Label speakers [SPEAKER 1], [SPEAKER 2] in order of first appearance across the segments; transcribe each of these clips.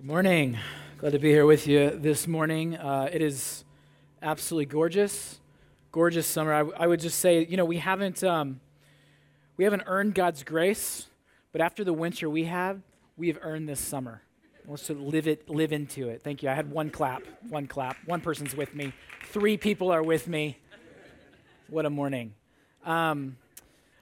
[SPEAKER 1] Good morning. Glad to be here with you this morning. Uh, it is absolutely gorgeous, gorgeous summer. I, I would just say, you know, we haven't um, we haven't earned God's grace, but after the winter we have, we have earned this summer. Let's live it, live into it. Thank you. I had one clap, one clap. One person's with me. Three people are with me. What a morning. Um,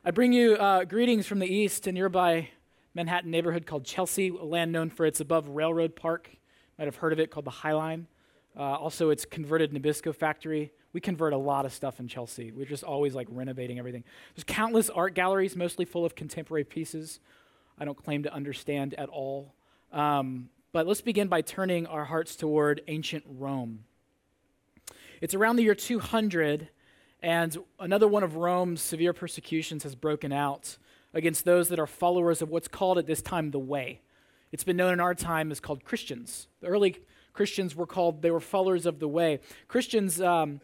[SPEAKER 1] I bring you uh, greetings from the east, a nearby Manhattan neighborhood called Chelsea, a land known for its above railroad park. Might have heard of it called the High Line. Uh, also, its converted Nabisco factory. We convert a lot of stuff in Chelsea. We're just always like renovating everything. There's countless art galleries, mostly full of contemporary pieces. I don't claim to understand at all. Um, but let's begin by turning our hearts toward ancient Rome. It's around the year 200, and another one of Rome's severe persecutions has broken out against those that are followers of what's called at this time the way. It's been known in our time as called Christians. The early Christians were called, they were followers of the way. Christians um,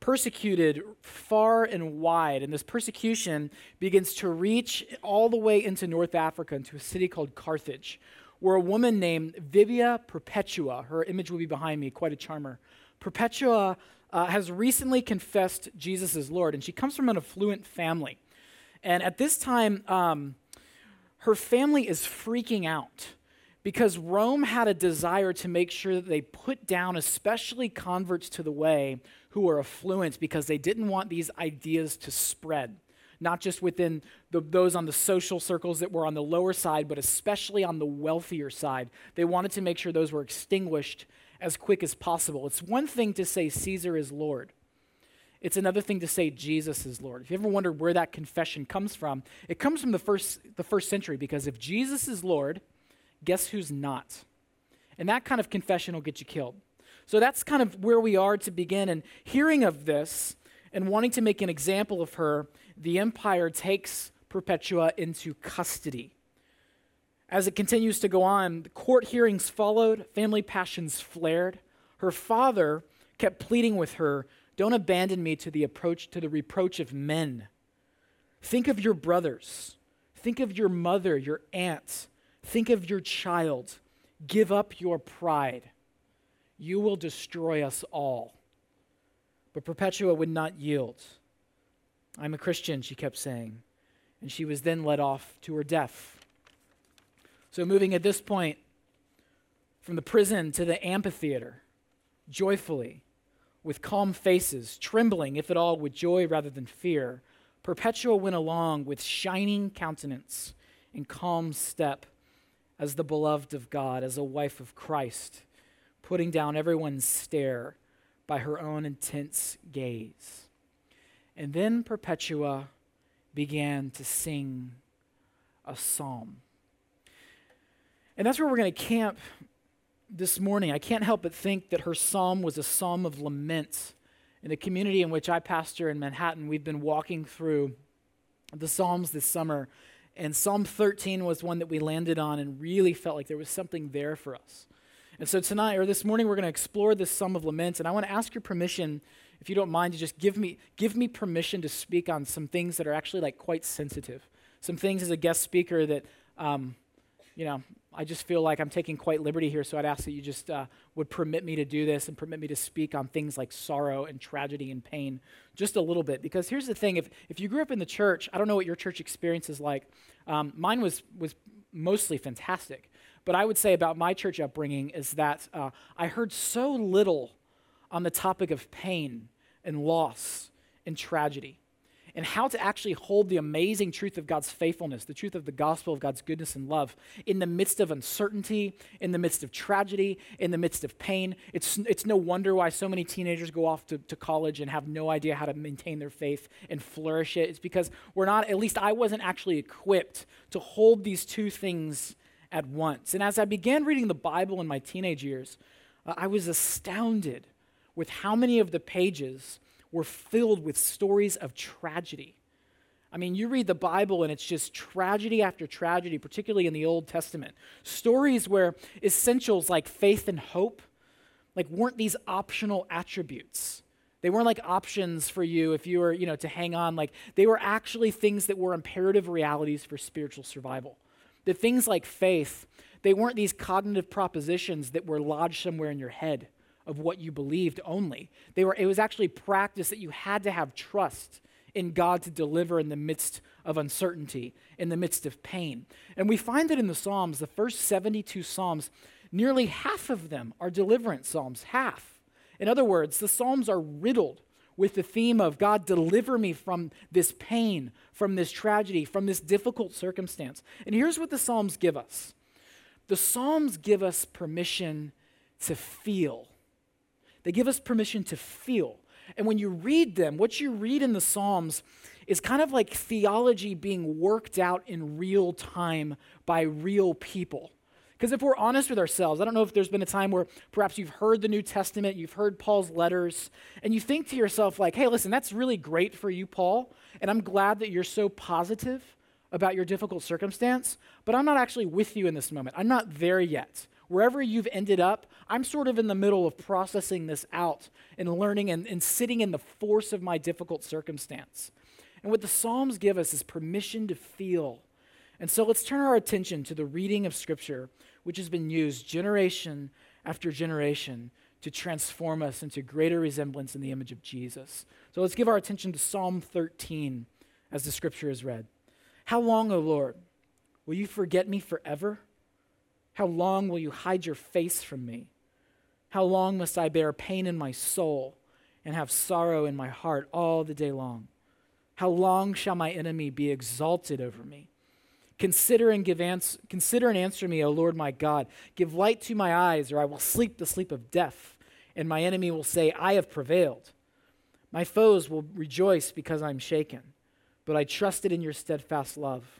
[SPEAKER 1] persecuted far and wide, and this persecution begins to reach all the way into North Africa, into a city called Carthage, where a woman named Vivia Perpetua, her image will be behind me, quite a charmer. Perpetua uh, has recently confessed Jesus as Lord, and she comes from an affluent family. And at this time, um, her family is freaking out because Rome had a desire to make sure that they put down, especially converts to the way who were affluent, because they didn't want these ideas to spread, not just within the, those on the social circles that were on the lower side, but especially on the wealthier side. They wanted to make sure those were extinguished as quick as possible. It's one thing to say Caesar is Lord. It's another thing to say Jesus is Lord. If you ever wondered where that confession comes from, it comes from the first, the first century because if Jesus is Lord, guess who's not? And that kind of confession will get you killed. So that's kind of where we are to begin. And hearing of this and wanting to make an example of her, the empire takes Perpetua into custody. As it continues to go on, court hearings followed, family passions flared. Her father kept pleading with her don't abandon me to the approach to the reproach of men. Think of your brothers. Think of your mother, your aunt. Think of your child. Give up your pride. You will destroy us all. But Perpetua would not yield. I'm a Christian, she kept saying. And she was then led off to her death. So, moving at this point from the prison to the amphitheater, joyfully, with calm faces, trembling, if at all, with joy rather than fear, Perpetua went along with shining countenance and calm step as the beloved of God, as a wife of Christ, putting down everyone's stare by her own intense gaze. And then Perpetua began to sing a psalm. And that's where we're going to camp this morning, I can't help but think that her psalm was a psalm of lament. In the community in which I pastor in Manhattan, we've been walking through the Psalms this summer, and Psalm 13 was one that we landed on and really felt like there was something there for us. And so tonight, or this morning, we're going to explore this Psalm of Lament, and I want to ask your permission, if you don't mind, to just give me, give me permission to speak on some things that are actually like quite sensitive. Some things as a guest speaker that, um, you know, I just feel like I'm taking quite liberty here, so I'd ask that you just uh, would permit me to do this and permit me to speak on things like sorrow and tragedy and pain just a little bit. Because here's the thing if, if you grew up in the church, I don't know what your church experience is like. Um, mine was, was mostly fantastic. But I would say about my church upbringing is that uh, I heard so little on the topic of pain and loss and tragedy and how to actually hold the amazing truth of God's faithfulness, the truth of the gospel of God's goodness and love in the midst of uncertainty, in the midst of tragedy, in the midst of pain. It's, it's no wonder why so many teenagers go off to, to college and have no idea how to maintain their faith and flourish it. It's because we're not, at least I wasn't actually equipped to hold these two things at once. And as I began reading the Bible in my teenage years, uh, I was astounded with how many of the pages were filled with stories of tragedy. I mean, you read the Bible and it's just tragedy after tragedy, particularly in the Old Testament. Stories where essentials like faith and hope like weren't these optional attributes. They weren't like options for you if you were, you know, to hang on. Like they were actually things that were imperative realities for spiritual survival. The things like faith, they weren't these cognitive propositions that were lodged somewhere in your head of what you believed only. They were, it was actually practice that you had to have trust in God to deliver in the midst of uncertainty, in the midst of pain. And we find that in the Psalms, the first 72 Psalms, nearly half of them are deliverance Psalms, half. In other words, the Psalms are riddled with the theme of God, deliver me from this pain, from this tragedy, from this difficult circumstance. And here's what the Psalms give us the Psalms give us permission to feel. They give us permission to feel. And when you read them, what you read in the Psalms is kind of like theology being worked out in real time by real people. Because if we're honest with ourselves, I don't know if there's been a time where perhaps you've heard the New Testament, you've heard Paul's letters, and you think to yourself, like, hey, listen, that's really great for you, Paul, and I'm glad that you're so positive about your difficult circumstance, but I'm not actually with you in this moment. I'm not there yet. Wherever you've ended up, I'm sort of in the middle of processing this out and learning and, and sitting in the force of my difficult circumstance. And what the Psalms give us is permission to feel. And so let's turn our attention to the reading of Scripture which has been used generation after generation to transform us into greater resemblance in the image of Jesus. So let's give our attention to Psalm 13 as the scripture is read. How long, O Lord, will you forget me forever? How long will you hide your face from me? How long must I bear pain in my soul and have sorrow in my heart all the day long? How long shall my enemy be exalted over me? Consider and, give ans- consider and answer me, O Lord my God. Give light to my eyes, or I will sleep the sleep of death, and my enemy will say, I have prevailed. My foes will rejoice because I'm shaken, but I trusted in your steadfast love,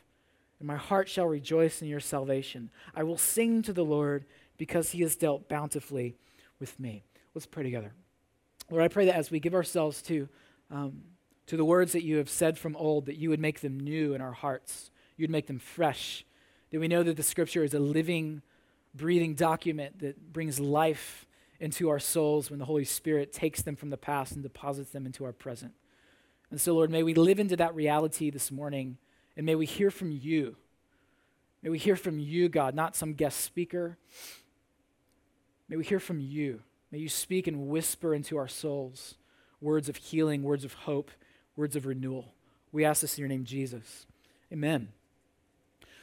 [SPEAKER 1] and my heart shall rejoice in your salvation. I will sing to the Lord because he has dealt bountifully with me. Let's pray together. Lord, I pray that as we give ourselves to, um, to the words that you have said from old, that you would make them new in our hearts you'd make them fresh. That we know that the scripture is a living, breathing document that brings life into our souls when the Holy Spirit takes them from the past and deposits them into our present. And so, Lord, may we live into that reality this morning and may we hear from you. May we hear from you, God, not some guest speaker. May we hear from you. May you speak and whisper into our souls words of healing, words of hope, words of renewal. We ask this in your name, Jesus. Amen.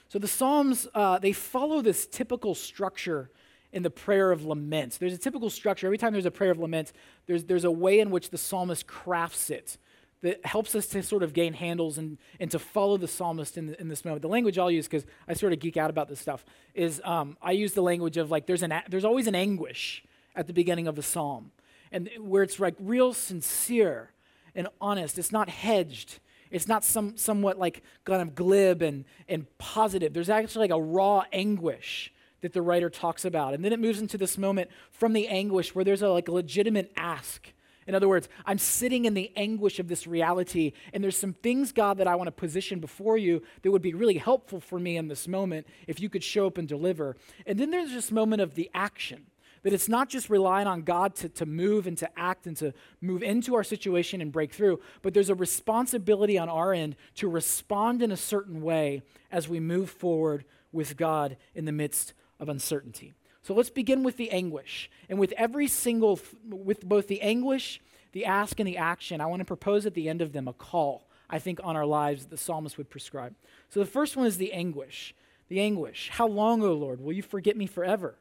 [SPEAKER 1] So the Psalms, uh, they follow this typical structure in the prayer of lament. There's a typical structure. Every time there's a prayer of lament, there's, there's a way in which the psalmist crafts it that helps us to sort of gain handles and, and to follow the psalmist in, in this moment. The language I'll use, because I sort of geek out about this stuff, is um, I use the language of like there's, an, there's always an anguish at the beginning of a psalm, and where it's like real sincere and honest. It's not hedged. It's not some somewhat like kind of glib and, and positive. There's actually like a raw anguish that the writer talks about. And then it moves into this moment from the anguish where there's a like legitimate ask. In other words, I'm sitting in the anguish of this reality, and there's some things, God, that I want to position before you that would be really helpful for me in this moment if you could show up and deliver. And then there's this moment of the action that it's not just relying on God to, to move and to act and to move into our situation and break through, but there's a responsibility on our end to respond in a certain way as we move forward with God in the midst of uncertainty. So let's begin with the anguish. And with every single, with both the anguish, the ask, and the action, I want to propose at the end of them a call, I think, on our lives that the psalmist would prescribe. So the first one is the anguish. The anguish. How long, O Lord, will you forget me forever?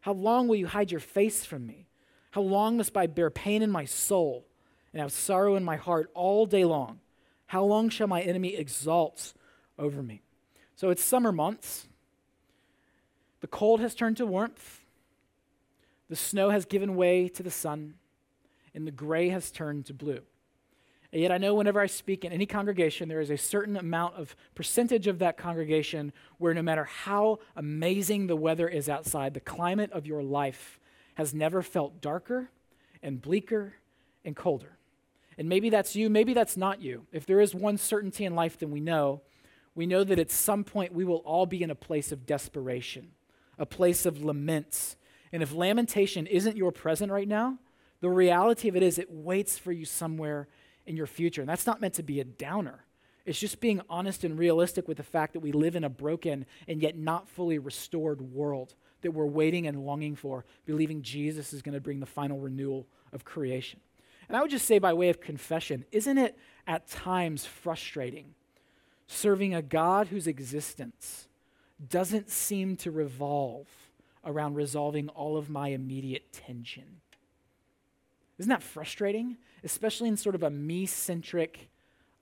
[SPEAKER 1] How long will you hide your face from me? How long must I bear pain in my soul and have sorrow in my heart all day long? How long shall my enemy exalt over me? So it's summer months. The cold has turned to warmth. The snow has given way to the sun, and the gray has turned to blue. And yet, I know whenever I speak in any congregation, there is a certain amount of percentage of that congregation where no matter how amazing the weather is outside, the climate of your life has never felt darker and bleaker and colder. And maybe that's you, maybe that's not you. If there is one certainty in life, then we know. We know that at some point we will all be in a place of desperation, a place of laments. And if lamentation isn't your present right now, the reality of it is it waits for you somewhere in your future. And that's not meant to be a downer. It's just being honest and realistic with the fact that we live in a broken and yet not fully restored world that we're waiting and longing for, believing Jesus is going to bring the final renewal of creation. And I would just say, by way of confession, isn't it at times frustrating serving a God whose existence doesn't seem to revolve around resolving all of my immediate tension? Isn't that frustrating? Especially in sort of a me centric,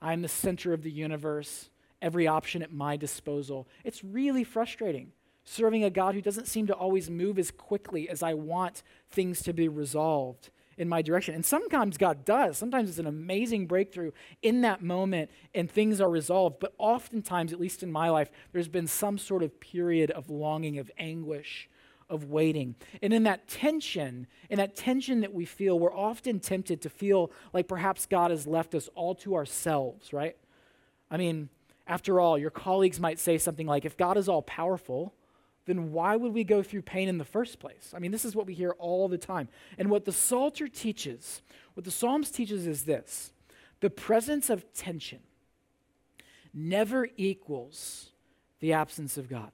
[SPEAKER 1] I'm the center of the universe, every option at my disposal. It's really frustrating serving a God who doesn't seem to always move as quickly as I want things to be resolved in my direction. And sometimes God does. Sometimes it's an amazing breakthrough in that moment and things are resolved. But oftentimes, at least in my life, there's been some sort of period of longing, of anguish, of waiting. And in that tension, in that tension that we feel, we're often tempted to feel like perhaps God has left us all to ourselves, right? I mean, after all, your colleagues might say something like, if God is all powerful, then why would we go through pain in the first place? I mean, this is what we hear all the time. And what the Psalter teaches, what the Psalms teaches is this the presence of tension never equals the absence of God.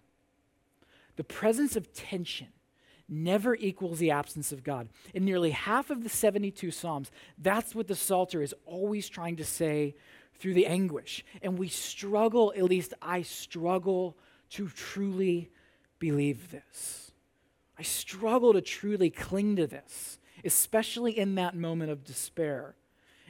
[SPEAKER 1] The presence of tension never equals the absence of God. In nearly half of the 72 Psalms, that's what the Psalter is always trying to say through the anguish. And we struggle, at least I struggle, to truly believe this. I struggle to truly cling to this, especially in that moment of despair.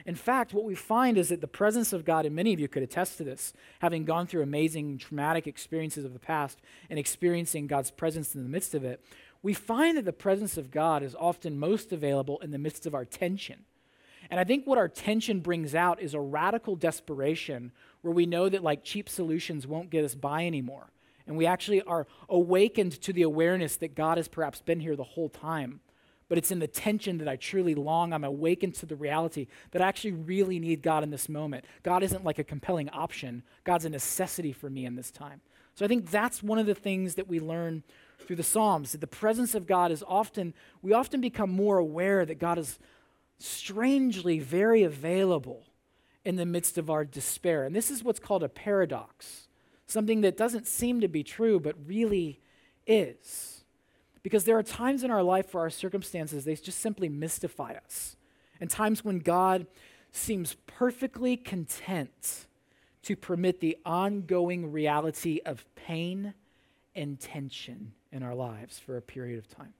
[SPEAKER 1] In fact, what we find is that the presence of God, and many of you could attest to this, having gone through amazing traumatic experiences of the past and experiencing God's presence in the midst of it, we find that the presence of God is often most available in the midst of our tension. And I think what our tension brings out is a radical desperation where we know that like cheap solutions won't get us by anymore. And we actually are awakened to the awareness that God has perhaps been here the whole time. But it's in the tension that I truly long. I'm awakened to the reality that I actually really need God in this moment. God isn't like a compelling option, God's a necessity for me in this time. So I think that's one of the things that we learn through the Psalms that the presence of God is often, we often become more aware that God is strangely very available in the midst of our despair. And this is what's called a paradox something that doesn't seem to be true, but really is. Because there are times in our life where our circumstances, they just simply mystify us. And times when God seems perfectly content to permit the ongoing reality of pain and tension in our lives for a period of time.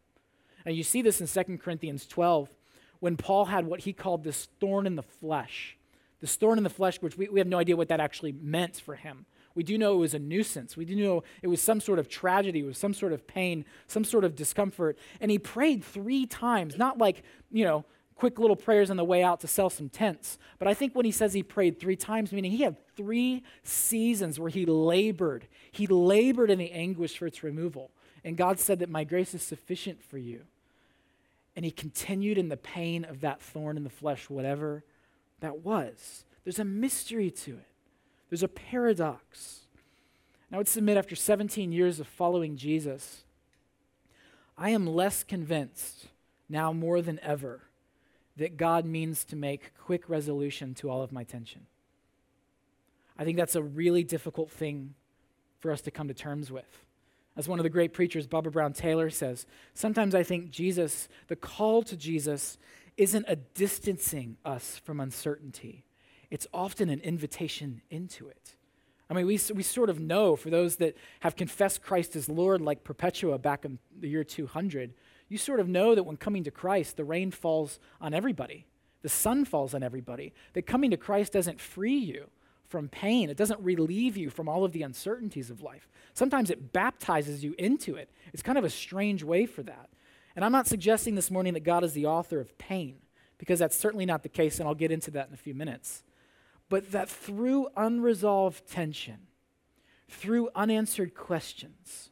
[SPEAKER 1] And you see this in 2 Corinthians 12 when Paul had what he called this thorn in the flesh. This thorn in the flesh, which we, we have no idea what that actually meant for him. We do know it was a nuisance. We do know it was some sort of tragedy, it was some sort of pain, some sort of discomfort. And he prayed three times, not like, you know, quick little prayers on the way out to sell some tents. But I think when he says he prayed three times, meaning he had three seasons where he labored. He labored in the anguish for its removal. And God said that my grace is sufficient for you. And he continued in the pain of that thorn in the flesh, whatever that was. There's a mystery to it. There's a paradox. And I would submit after 17 years of following Jesus, I am less convinced now more than ever that God means to make quick resolution to all of my tension. I think that's a really difficult thing for us to come to terms with. As one of the great preachers, Barbara Brown Taylor, says, sometimes I think Jesus, the call to Jesus, isn't a distancing us from uncertainty, it's often an invitation into it. I mean, we, we sort of know for those that have confessed Christ as Lord, like Perpetua back in the year 200, you sort of know that when coming to Christ, the rain falls on everybody, the sun falls on everybody. That coming to Christ doesn't free you from pain, it doesn't relieve you from all of the uncertainties of life. Sometimes it baptizes you into it. It's kind of a strange way for that. And I'm not suggesting this morning that God is the author of pain, because that's certainly not the case, and I'll get into that in a few minutes but that through unresolved tension, through unanswered questions,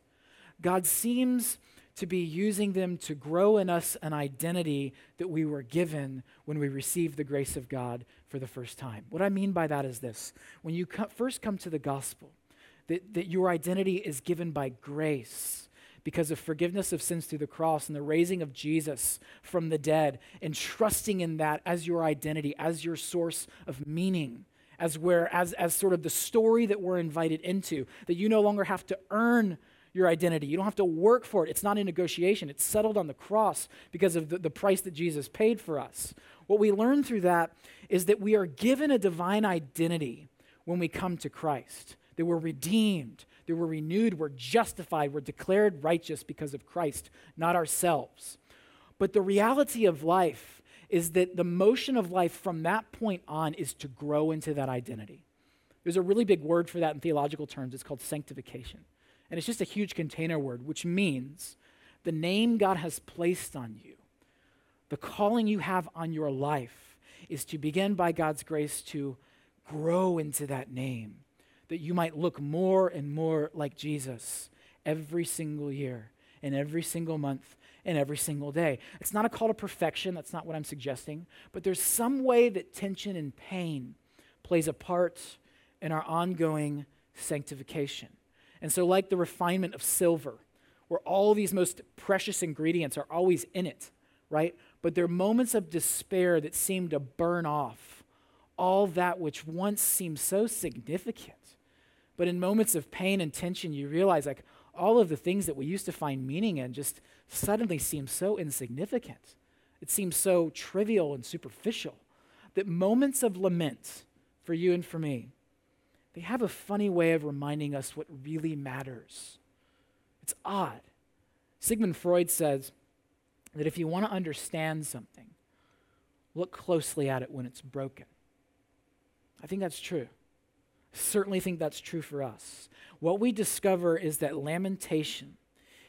[SPEAKER 1] God seems to be using them to grow in us an identity that we were given when we received the grace of God for the first time. What I mean by that is this when you co- first come to the gospel, that, that your identity is given by grace because of forgiveness of sins through the cross and the raising of Jesus from the dead, and trusting in that as your identity, as your source of meaning as where as, as sort of the story that we're invited into, that you no longer have to earn your identity. You don't have to work for it. It's not a negotiation. It's settled on the cross because of the, the price that Jesus paid for us. What we learn through that is that we are given a divine identity when we come to Christ, that we're redeemed, that we're renewed, we're justified, we're declared righteous because of Christ, not ourselves. But the reality of life is that the motion of life from that point on is to grow into that identity. There's a really big word for that in theological terms. It's called sanctification. And it's just a huge container word, which means the name God has placed on you, the calling you have on your life, is to begin by God's grace to grow into that name, that you might look more and more like Jesus every single year and every single month and every single day. It's not a call to perfection, that's not what I'm suggesting, but there's some way that tension and pain plays a part in our ongoing sanctification. And so, like the refinement of silver, where all these most precious ingredients are always in it, right? But there are moments of despair that seem to burn off all that which once seemed so significant. But in moments of pain and tension, you realize like all of the things that we used to find meaning in just suddenly seem so insignificant. It seems so trivial and superficial that moments of lament for you and for me they have a funny way of reminding us what really matters. It's odd. Sigmund Freud says that if you want to understand something, look closely at it when it's broken. I think that's true. Certainly think that's true for us. What we discover is that lamentation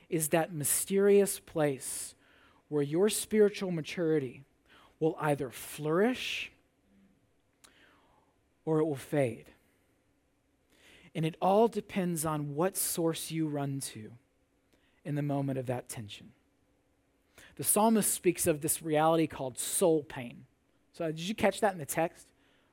[SPEAKER 1] is that mysterious place where your spiritual maturity will either flourish or it will fade. And it all depends on what source you run to in the moment of that tension. The psalmist speaks of this reality called soul pain. So, did you catch that in the text?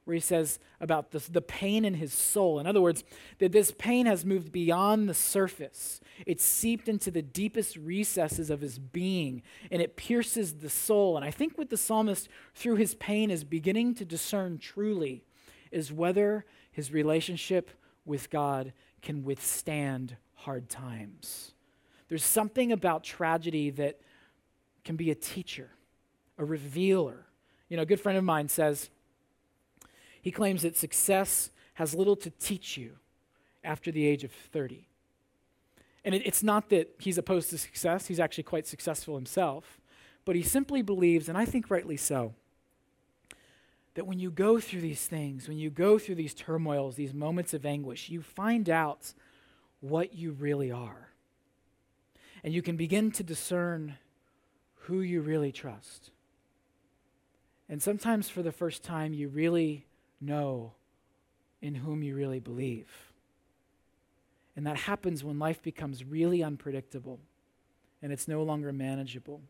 [SPEAKER 1] Where he says about the the pain in his soul. In other words, that this pain has moved beyond the surface. It's seeped into the deepest recesses of his being, and it pierces the soul. And I think what the psalmist, through his pain, is beginning to discern truly is whether his relationship with God can withstand hard times. There's something about tragedy that can be a teacher, a revealer. You know, a good friend of mine says he claims that success has little to teach you after the age of 30. And it, it's not that he's opposed to success, he's actually quite successful himself, but he simply believes, and I think rightly so, that when you go through these things, when you go through these turmoils, these moments of anguish, you find out what you really are. And you can begin to discern who you really trust. And sometimes for the first time, you really know in whom you really believe. And that happens when life becomes really unpredictable and it's no longer manageable.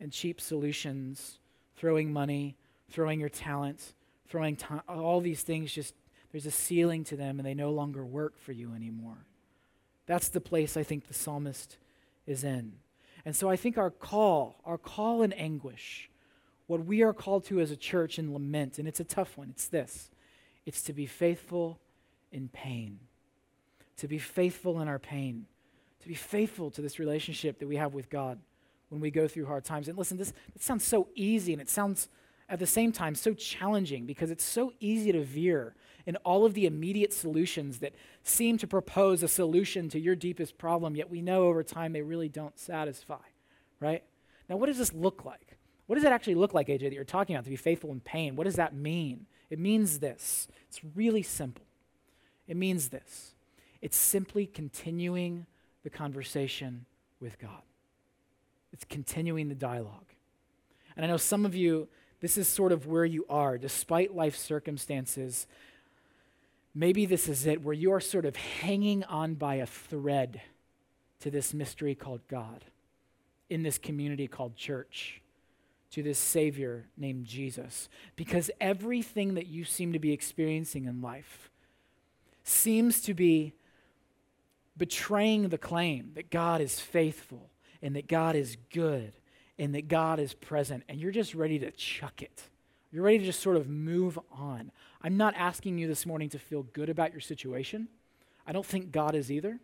[SPEAKER 1] And cheap solutions, throwing money, throwing your talents, throwing time, all these things just, there's a ceiling to them and they no longer work for you anymore. That's the place I think the psalmist is in. And so I think our call, our call in anguish, what we are called to as a church in lament, and it's a tough one, it's this it's to be faithful in pain, to be faithful in our pain, to be faithful to this relationship that we have with God when we go through hard times. And listen, this, sounds so easy and it sounds at the same time so challenging because it's so easy to veer in all of the immediate solutions that seem to propose a solution to your deepest problem, yet we know over time they really don't satisfy, right? Now, what does this look like? What does it actually look like, AJ, that you're talking about to be faithful in pain? What does that mean? It means this. It's really simple. It means this it's simply continuing the conversation with God, it's continuing the dialogue. And I know some of you this is sort of where you are, despite life circumstances. Maybe this is it, where you are sort of hanging on by a thread to this mystery called God, in this community called church, to this Savior named Jesus. Because everything that you seem to be experiencing in life seems to be betraying the claim that God is faithful and that God is good and that God is present, and you're just ready to chuck it. You're ready to just sort of move on. I'm not asking you this morning to feel good about your situation. I don't think God is either.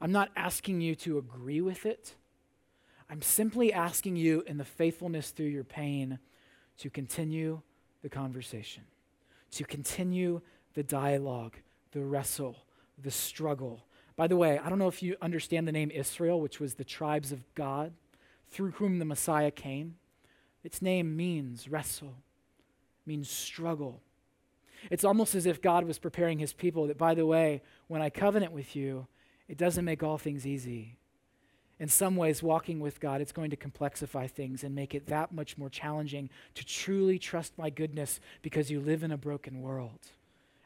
[SPEAKER 1] I'm not asking you to agree with it. I'm simply asking you, in the faithfulness through your pain, to continue the conversation, to continue the dialogue, the wrestle, the struggle. By the way, I don't know if you understand the name Israel, which was the tribes of God through whom the Messiah came. Its name means wrestle, means struggle. It's almost as if God was preparing his people that, by the way, when I covenant with you, it doesn't make all things easy. In some ways, walking with God, it's going to complexify things and make it that much more challenging to truly trust my goodness because you live in a broken world.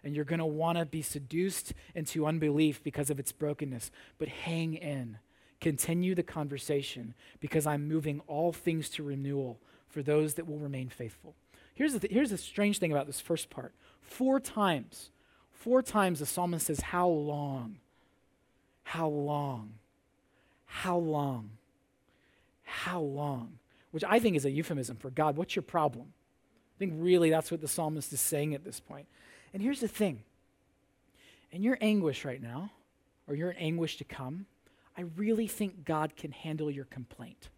[SPEAKER 1] And you're going to want to be seduced into unbelief because of its brokenness. But hang in. Continue the conversation because I'm moving all things to renewal for those that will remain faithful. Here's the, th- here's the strange thing about this first part. Four times, four times the psalmist says, How long? How long? How long? How long? Which I think is a euphemism for God, what's your problem? I think really that's what the psalmist is saying at this point. And here's the thing in your anguish right now, or your anguish to come, I really think God can handle your complaint.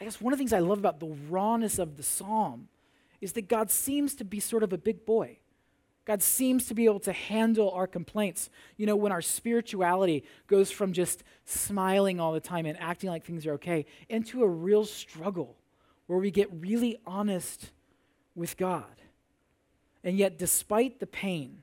[SPEAKER 1] I guess one of the things I love about the rawness of the psalm is that God seems to be sort of a big boy. God seems to be able to handle our complaints. You know, when our spirituality goes from just smiling all the time and acting like things are okay into a real struggle where we get really honest with God. And yet, despite the pain,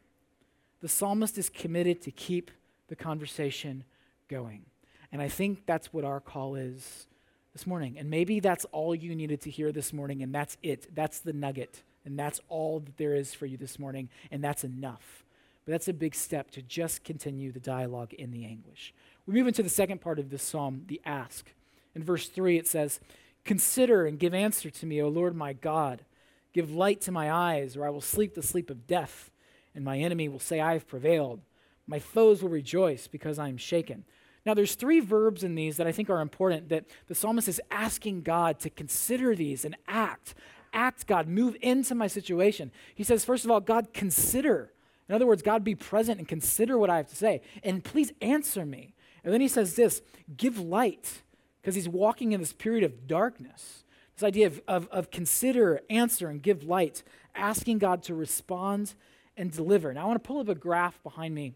[SPEAKER 1] the psalmist is committed to keep the conversation going. And I think that's what our call is this morning. And maybe that's all you needed to hear this morning, and that's it. That's the nugget. And that's all that there is for you this morning, and that's enough. But that's a big step to just continue the dialogue in the anguish. We move into the second part of this psalm, the ask. In verse 3, it says, Consider and give answer to me, O Lord my God. Give light to my eyes, or I will sleep the sleep of death, and my enemy will say, I have prevailed. My foes will rejoice because I am shaken. Now, there's three verbs in these that I think are important that the psalmist is asking God to consider these and act. Act, God, move into my situation. He says, first of all, God, consider. In other words, God, be present and consider what I have to say. And please answer me. And then he says this give light, because he's walking in this period of darkness. This idea of, of, of consider, answer, and give light, asking God to respond and deliver. Now, I want to pull up a graph behind me.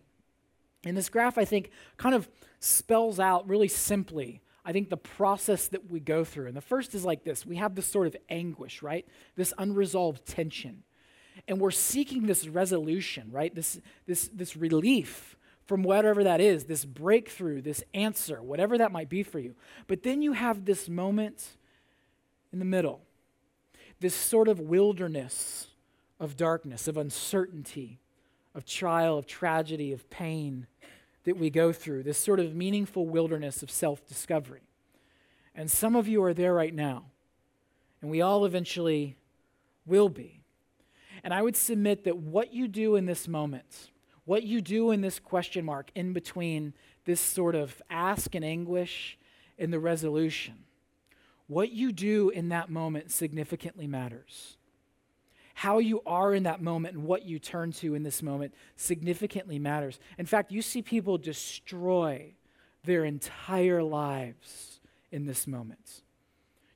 [SPEAKER 1] And this graph, I think, kind of spells out really simply, I think, the process that we go through. And the first is like this we have this sort of anguish, right? This unresolved tension. And we're seeking this resolution, right? This, this, this relief from whatever that is, this breakthrough, this answer, whatever that might be for you. But then you have this moment in the middle, this sort of wilderness of darkness, of uncertainty, of trial, of tragedy, of pain that we go through, this sort of meaningful wilderness of self discovery. And some of you are there right now, and we all eventually will be. And I would submit that what you do in this moment, what you do in this question mark in between this sort of ask and anguish and the resolution, what you do in that moment significantly matters how you are in that moment and what you turn to in this moment significantly matters. In fact, you see people destroy their entire lives in this moment.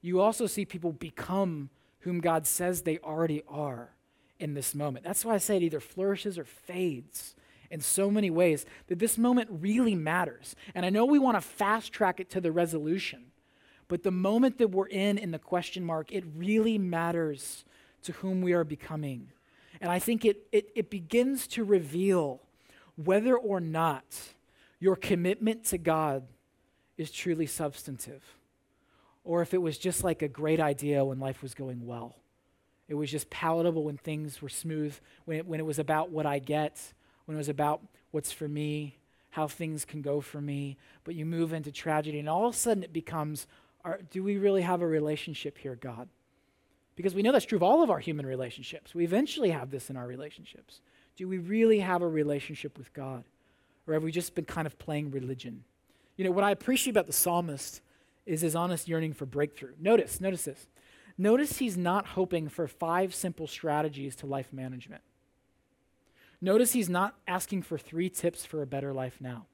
[SPEAKER 1] You also see people become whom God says they already are in this moment. That's why I say it either flourishes or fades in so many ways that this moment really matters. And I know we want to fast track it to the resolution, but the moment that we're in in the question mark, it really matters to whom we are becoming. And I think it, it, it begins to reveal whether or not your commitment to God is truly substantive, or if it was just like a great idea when life was going well. It was just palatable when things were smooth, when it, when it was about what I get, when it was about what's for me, how things can go for me. But you move into tragedy, and all of a sudden it becomes are, do we really have a relationship here, God? Because we know that's true of all of our human relationships. We eventually have this in our relationships. Do we really have a relationship with God? Or have we just been kind of playing religion? You know, what I appreciate about the psalmist is his honest yearning for breakthrough. Notice, notice this. notice he's not hoping for five simple strategies to life management. Notice he's not asking for three tips for a better life now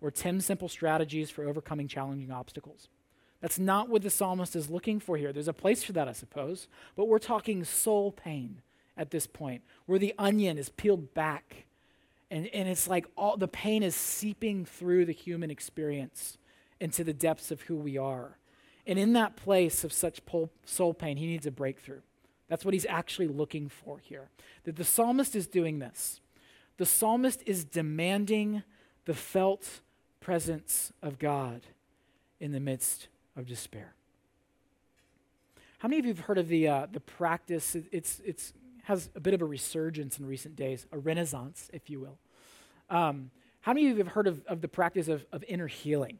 [SPEAKER 1] or 10 simple strategies for overcoming challenging obstacles. That's not what the psalmist is looking for here. There's a place for that, I suppose, but we're talking soul pain at this point, where the onion is peeled back and, and it's like all the pain is seeping through the human experience into the depths of who we are. And in that place of such soul pain, he needs a breakthrough. That's what he's actually looking for here. That the psalmist is doing this. The psalmist is demanding the felt presence of God in the midst of despair. How many of you have heard of the, uh, the practice? It's, it's has a bit of a resurgence in recent days, a renaissance, if you will. Um, how many of you have heard of, of the practice of, of inner healing?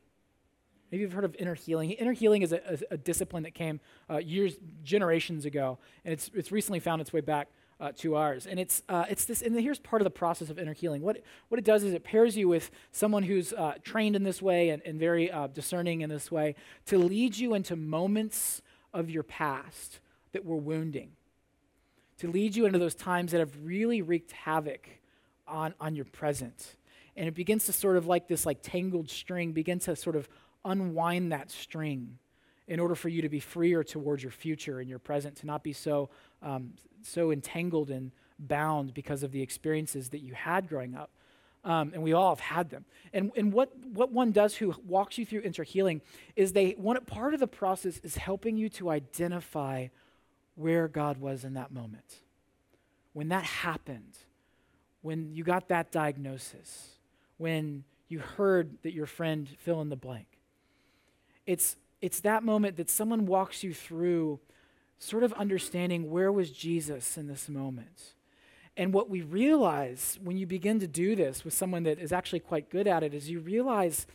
[SPEAKER 1] Maybe you've heard of inner healing. Inner healing is a, a, a discipline that came uh, years, generations ago, and it's, it's recently found its way back uh, to ours. And it's, uh, it's this, and here's part of the process of inner healing. What, what it does is it pairs you with someone who's uh, trained in this way and, and very uh, discerning in this way to lead you into moments of your past that were wounding to lead you into those times that have really wreaked havoc on, on your present. And it begins to sort of like this like tangled string, begin to sort of unwind that string in order for you to be freer towards your future and your present, to not be so, um, so entangled and bound because of the experiences that you had growing up. Um, and we all have had them. And, and what, what one does who walks you through inner healing is they, one, part of the process is helping you to identify where God was in that moment. When that happened, when you got that diagnosis, when you heard that your friend fill in the blank. It's, it's that moment that someone walks you through sort of understanding where was Jesus in this moment. And what we realize when you begin to do this with someone that is actually quite good at it is you realize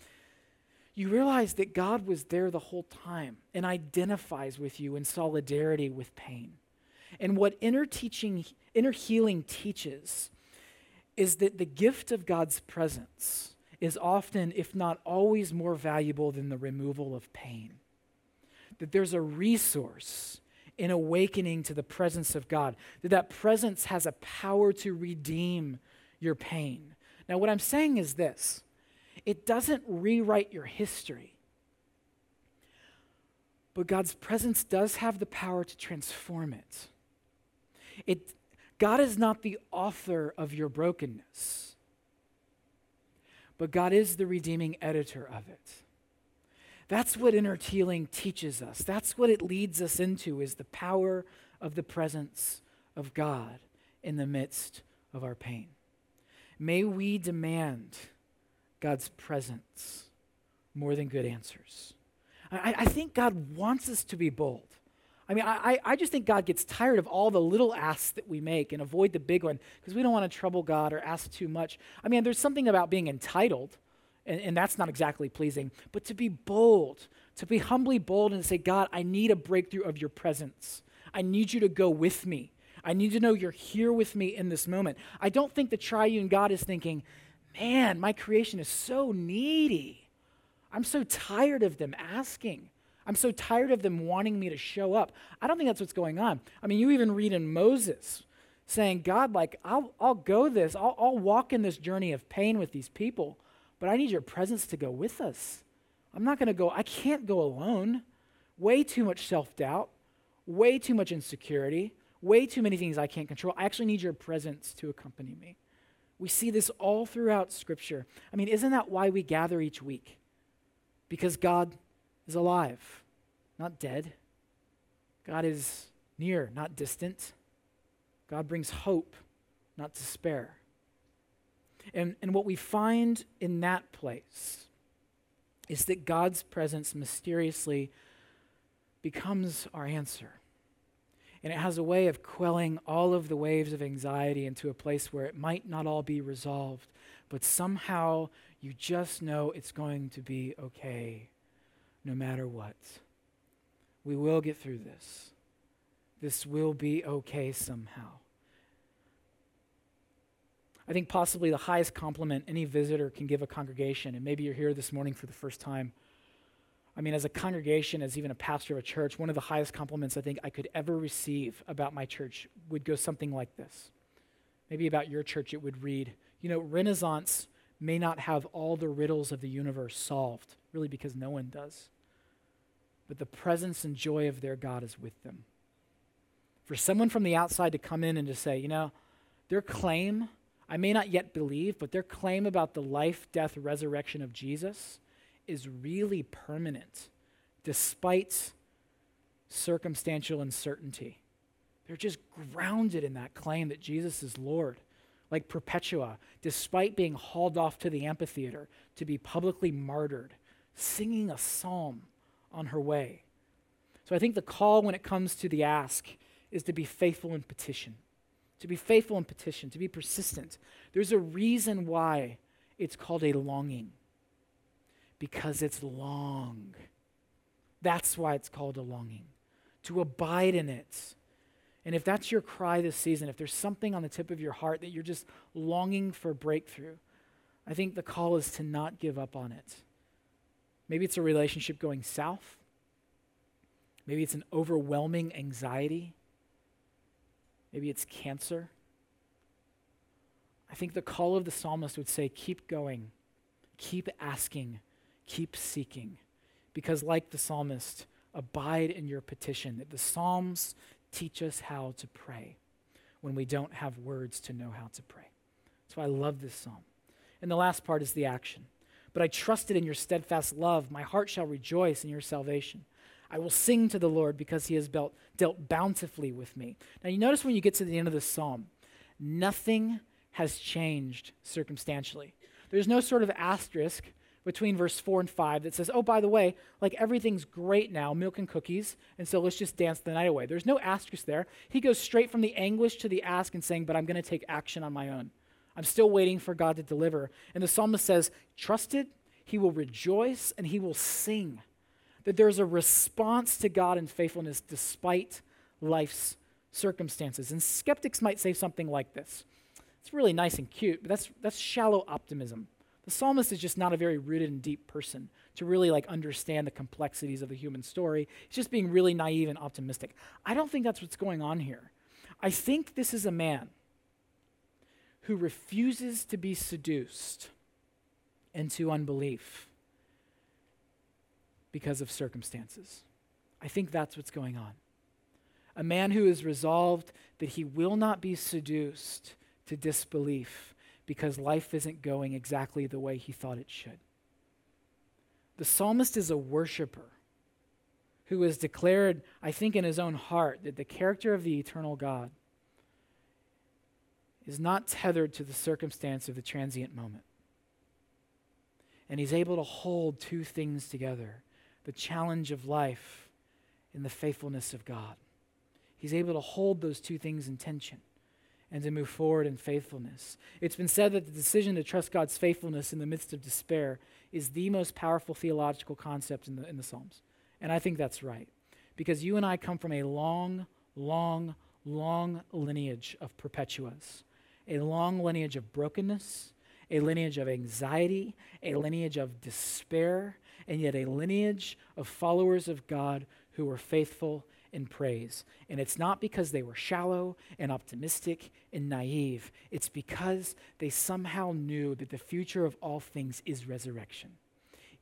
[SPEAKER 1] you realize that God was there the whole time and identifies with you in solidarity with pain. And what inner teaching, inner healing teaches is that the gift of God's presence is often, if not always, more valuable than the removal of pain. That there's a resource in awakening to the presence of God, that that presence has a power to redeem your pain. Now, what I'm saying is this it doesn't rewrite your history. But God's presence does have the power to transform it. it God is not the author of your brokenness, but God is the redeeming editor of it. That's what inner healing teaches us. That's what it leads us into is the power of the presence of God in the midst of our pain. May we demand God's presence more than good answers. I, I think God wants us to be bold. I mean, I, I just think God gets tired of all the little asks that we make and avoid the big one because we don't want to trouble God or ask too much. I mean, there's something about being entitled, and, and that's not exactly pleasing, but to be bold, to be humbly bold and say, God, I need a breakthrough of your presence. I need you to go with me. I need to know you're here with me in this moment. I don't think the triune God is thinking, man, my creation is so needy. I'm so tired of them asking. I'm so tired of them wanting me to show up. I don't think that's what's going on. I mean, you even read in Moses saying, God, like, I'll, I'll go this, I'll, I'll walk in this journey of pain with these people, but I need your presence to go with us. I'm not going to go, I can't go alone. Way too much self doubt, way too much insecurity, way too many things I can't control. I actually need your presence to accompany me. We see this all throughout Scripture. I mean, isn't that why we gather each week? Because God is alive, not dead. God is near, not distant. God brings hope, not despair. And, and what we find in that place is that God's presence mysteriously becomes our answer. And it has a way of quelling all of the waves of anxiety into a place where it might not all be resolved, but somehow you just know it's going to be okay no matter what. We will get through this. This will be okay somehow. I think possibly the highest compliment any visitor can give a congregation, and maybe you're here this morning for the first time, I mean, as a congregation, as even a pastor of a church, one of the highest compliments I think I could ever receive about my church would go something like this. Maybe about your church, it would read, You know, Renaissance may not have all the riddles of the universe solved, really because no one does. But the presence and joy of their God is with them. For someone from the outside to come in and to say, you know, their claim, I may not yet believe, but their claim about the life, death, resurrection of Jesus is really permanent, despite circumstantial uncertainty. They're just grounded in that claim that Jesus is Lord like Perpetua, despite being hauled off to the amphitheater to be publicly martyred, singing a psalm on her way. So I think the call when it comes to the ask is to be faithful in petition, to be faithful in petition, to be persistent. There's a reason why it's called a longing, because it's long. That's why it's called a longing, to abide in it and if that's your cry this season, if there's something on the tip of your heart that you're just longing for breakthrough, I think the call is to not give up on it. Maybe it's a relationship going south. Maybe it's an overwhelming anxiety. Maybe it's cancer. I think the call of the psalmist would say keep going, keep asking, keep seeking. Because, like the psalmist, abide in your petition. The Psalms teach us how to pray when we don't have words to know how to pray. That's why I love this psalm. And the last part is the action. But I trusted in your steadfast love. My heart shall rejoice in your salvation. I will sing to the Lord because he has dealt, dealt bountifully with me. Now, you notice when you get to the end of this psalm, nothing has changed circumstantially. There's no sort of asterisk between verse 4 and 5 that says, oh, by the way, like everything's great now, milk and cookies, and so let's just dance the night away. There's no asterisk there. He goes straight from the anguish to the ask and saying, but I'm going to take action on my own. I'm still waiting for God to deliver. And the psalmist says, trusted, he will rejoice and he will sing. That there's a response to God in faithfulness despite life's circumstances. And skeptics might say something like this. It's really nice and cute, but that's, that's shallow optimism. The psalmist is just not a very rooted and deep person to really like understand the complexities of the human story. He's just being really naive and optimistic. I don't think that's what's going on here. I think this is a man who refuses to be seduced into unbelief because of circumstances. I think that's what's going on. A man who is resolved that he will not be seduced to disbelief because life isn't going exactly the way he thought it should. The psalmist is a worshiper who has declared, I think, in his own heart that the character of the eternal God is not tethered to the circumstance of the transient moment. And he's able to hold two things together the challenge of life and the faithfulness of God. He's able to hold those two things in tension and to move forward in faithfulness. It's been said that the decision to trust God's faithfulness in the midst of despair is the most powerful theological concept in the, in the Psalms. And I think that's right. Because you and I come from a long, long, long lineage of perpetuas, a long lineage of brokenness, a lineage of anxiety, a lineage of despair, and yet a lineage of followers of God who were faithful in praise. And it's not because they were shallow and optimistic and naive, it's because they somehow knew that the future of all things is resurrection,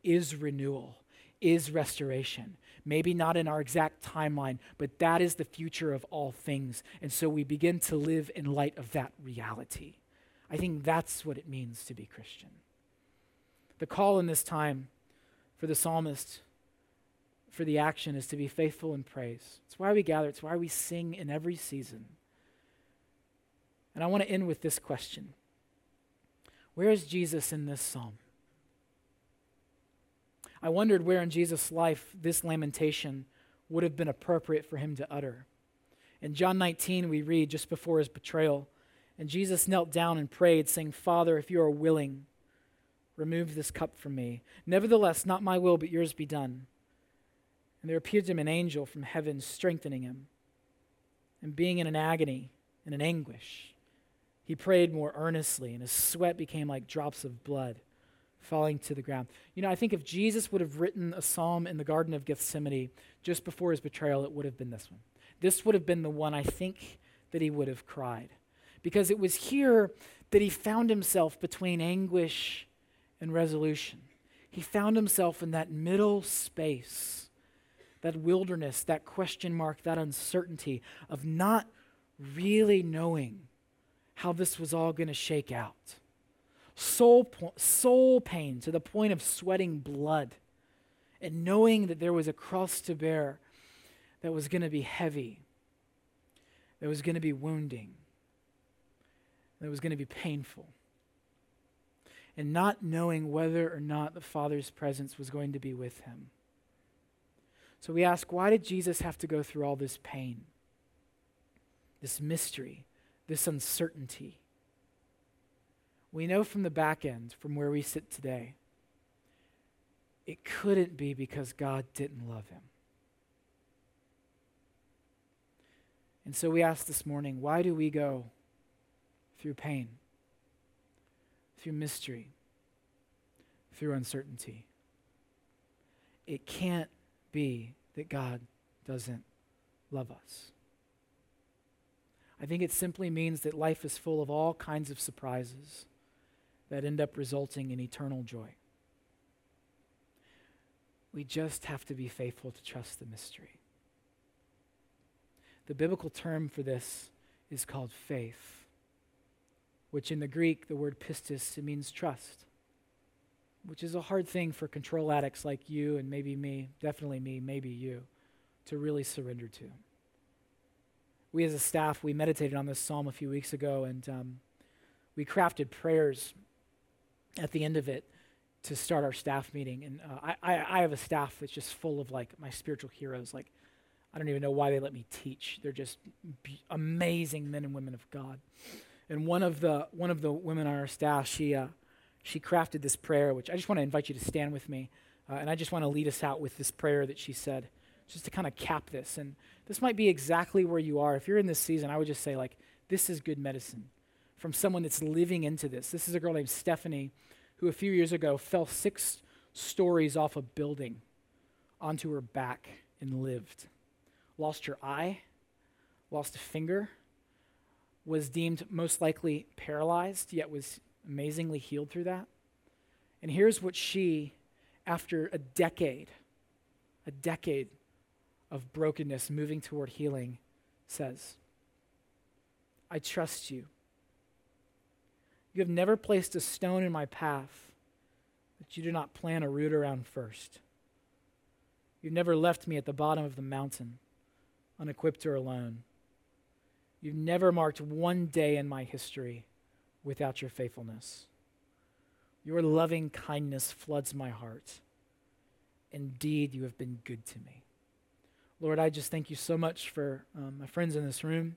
[SPEAKER 1] is renewal, is restoration. Maybe not in our exact timeline, but that is the future of all things. And so we begin to live in light of that reality. I think that's what it means to be Christian. The call in this time for the psalmist for the action is to be faithful in praise. It's why we gather, it's why we sing in every season. And I want to end with this question Where is Jesus in this psalm? I wondered where in Jesus' life this lamentation would have been appropriate for him to utter. In John 19, we read just before his betrayal, and Jesus knelt down and prayed, saying, Father, if you are willing, remove this cup from me. Nevertheless, not my will, but yours be done. And there appeared to him an angel from heaven strengthening him. And being in an agony and an anguish, he prayed more earnestly, and his sweat became like drops of blood falling to the ground. You know, I think if Jesus would have written a psalm in the Garden of Gethsemane just before his betrayal, it would have been this one. This would have been the one I think that he would have cried. Because it was here that he found himself between anguish and resolution. He found himself in that middle space, that wilderness, that question mark, that uncertainty of not really knowing how this was all going to shake out. Soul, po- soul pain to the point of sweating blood and knowing that there was a cross to bear that was going to be heavy, that was going to be wounding, that was going to be painful. And not knowing whether or not the Father's presence was going to be with him. So we ask, why did Jesus have to go through all this pain, this mystery, this uncertainty? We know from the back end, from where we sit today, it couldn't be because God didn't love him. And so we ask this morning why do we go through pain, through mystery, through uncertainty? It can't be that God doesn't love us. I think it simply means that life is full of all kinds of surprises that end up resulting in eternal joy. We just have to be faithful to trust the mystery. The biblical term for this is called faith, which in the Greek, the word pistis, it means trust, which is a hard thing for control addicts like you and maybe me, definitely me, maybe you, to really surrender to. We as a staff, we meditated on this psalm a few weeks ago, and um, we crafted prayers at the end of it to start our staff meeting. And uh, I, I, have a staff that's just full of like my spiritual heroes. Like, I don't even know why they let me teach. They're just be- amazing men and women of God. And one of the one of the women on our staff, she uh, she crafted this prayer, which I just want to invite you to stand with me, uh, and I just want to lead us out with this prayer that she said, just to kind of cap this. And this might be exactly where you are. If you're in this season, I would just say like, this is good medicine from someone that's living into this. This is a girl named Stephanie who a few years ago fell six stories off a building onto her back and lived. Lost her eye, lost a finger, was deemed most likely paralyzed, yet was amazingly healed through that. And here's what she, after a decade, a decade of brokenness moving toward healing, says I trust you. You have never placed a stone in my path that you do not plant a root around first. You've never left me at the bottom of the mountain, unequipped or alone. You've never marked one day in my history without your faithfulness. Your loving kindness floods my heart. Indeed, you have been good to me. Lord, I just thank you so much for um, my friends in this room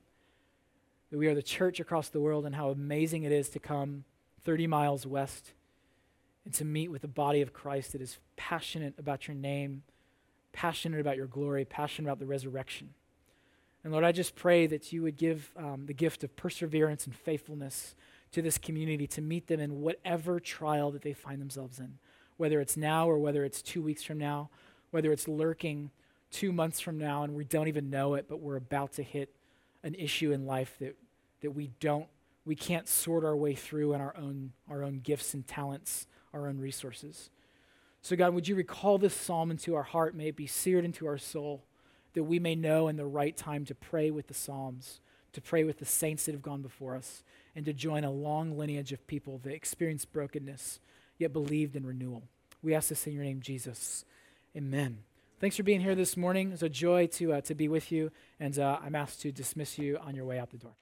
[SPEAKER 1] that we are the church across the world and how amazing it is to come 30 miles west and to meet with the body of Christ that is passionate about your name, passionate about your glory, passionate about the resurrection. And Lord, I just pray that you would give um, the gift of perseverance and faithfulness to this community to meet them in whatever trial that they find themselves in, whether it's now or whether it's two weeks from now, whether it's lurking two months from now and we don't even know it, but we're about to hit an issue in life that that we don't we can't sort our way through in our own our own gifts and talents, our own resources. So God, would you recall this psalm into our heart? May it be seared into our soul that we may know in the right time to pray with the psalms, to pray with the saints that have gone before us, and to join a long lineage of people that experienced brokenness yet believed in renewal. We ask this in your name, Jesus. Amen. Thanks for being here this morning. It's a joy to, uh, to be with you, and uh, I'm asked to dismiss you on your way out the door.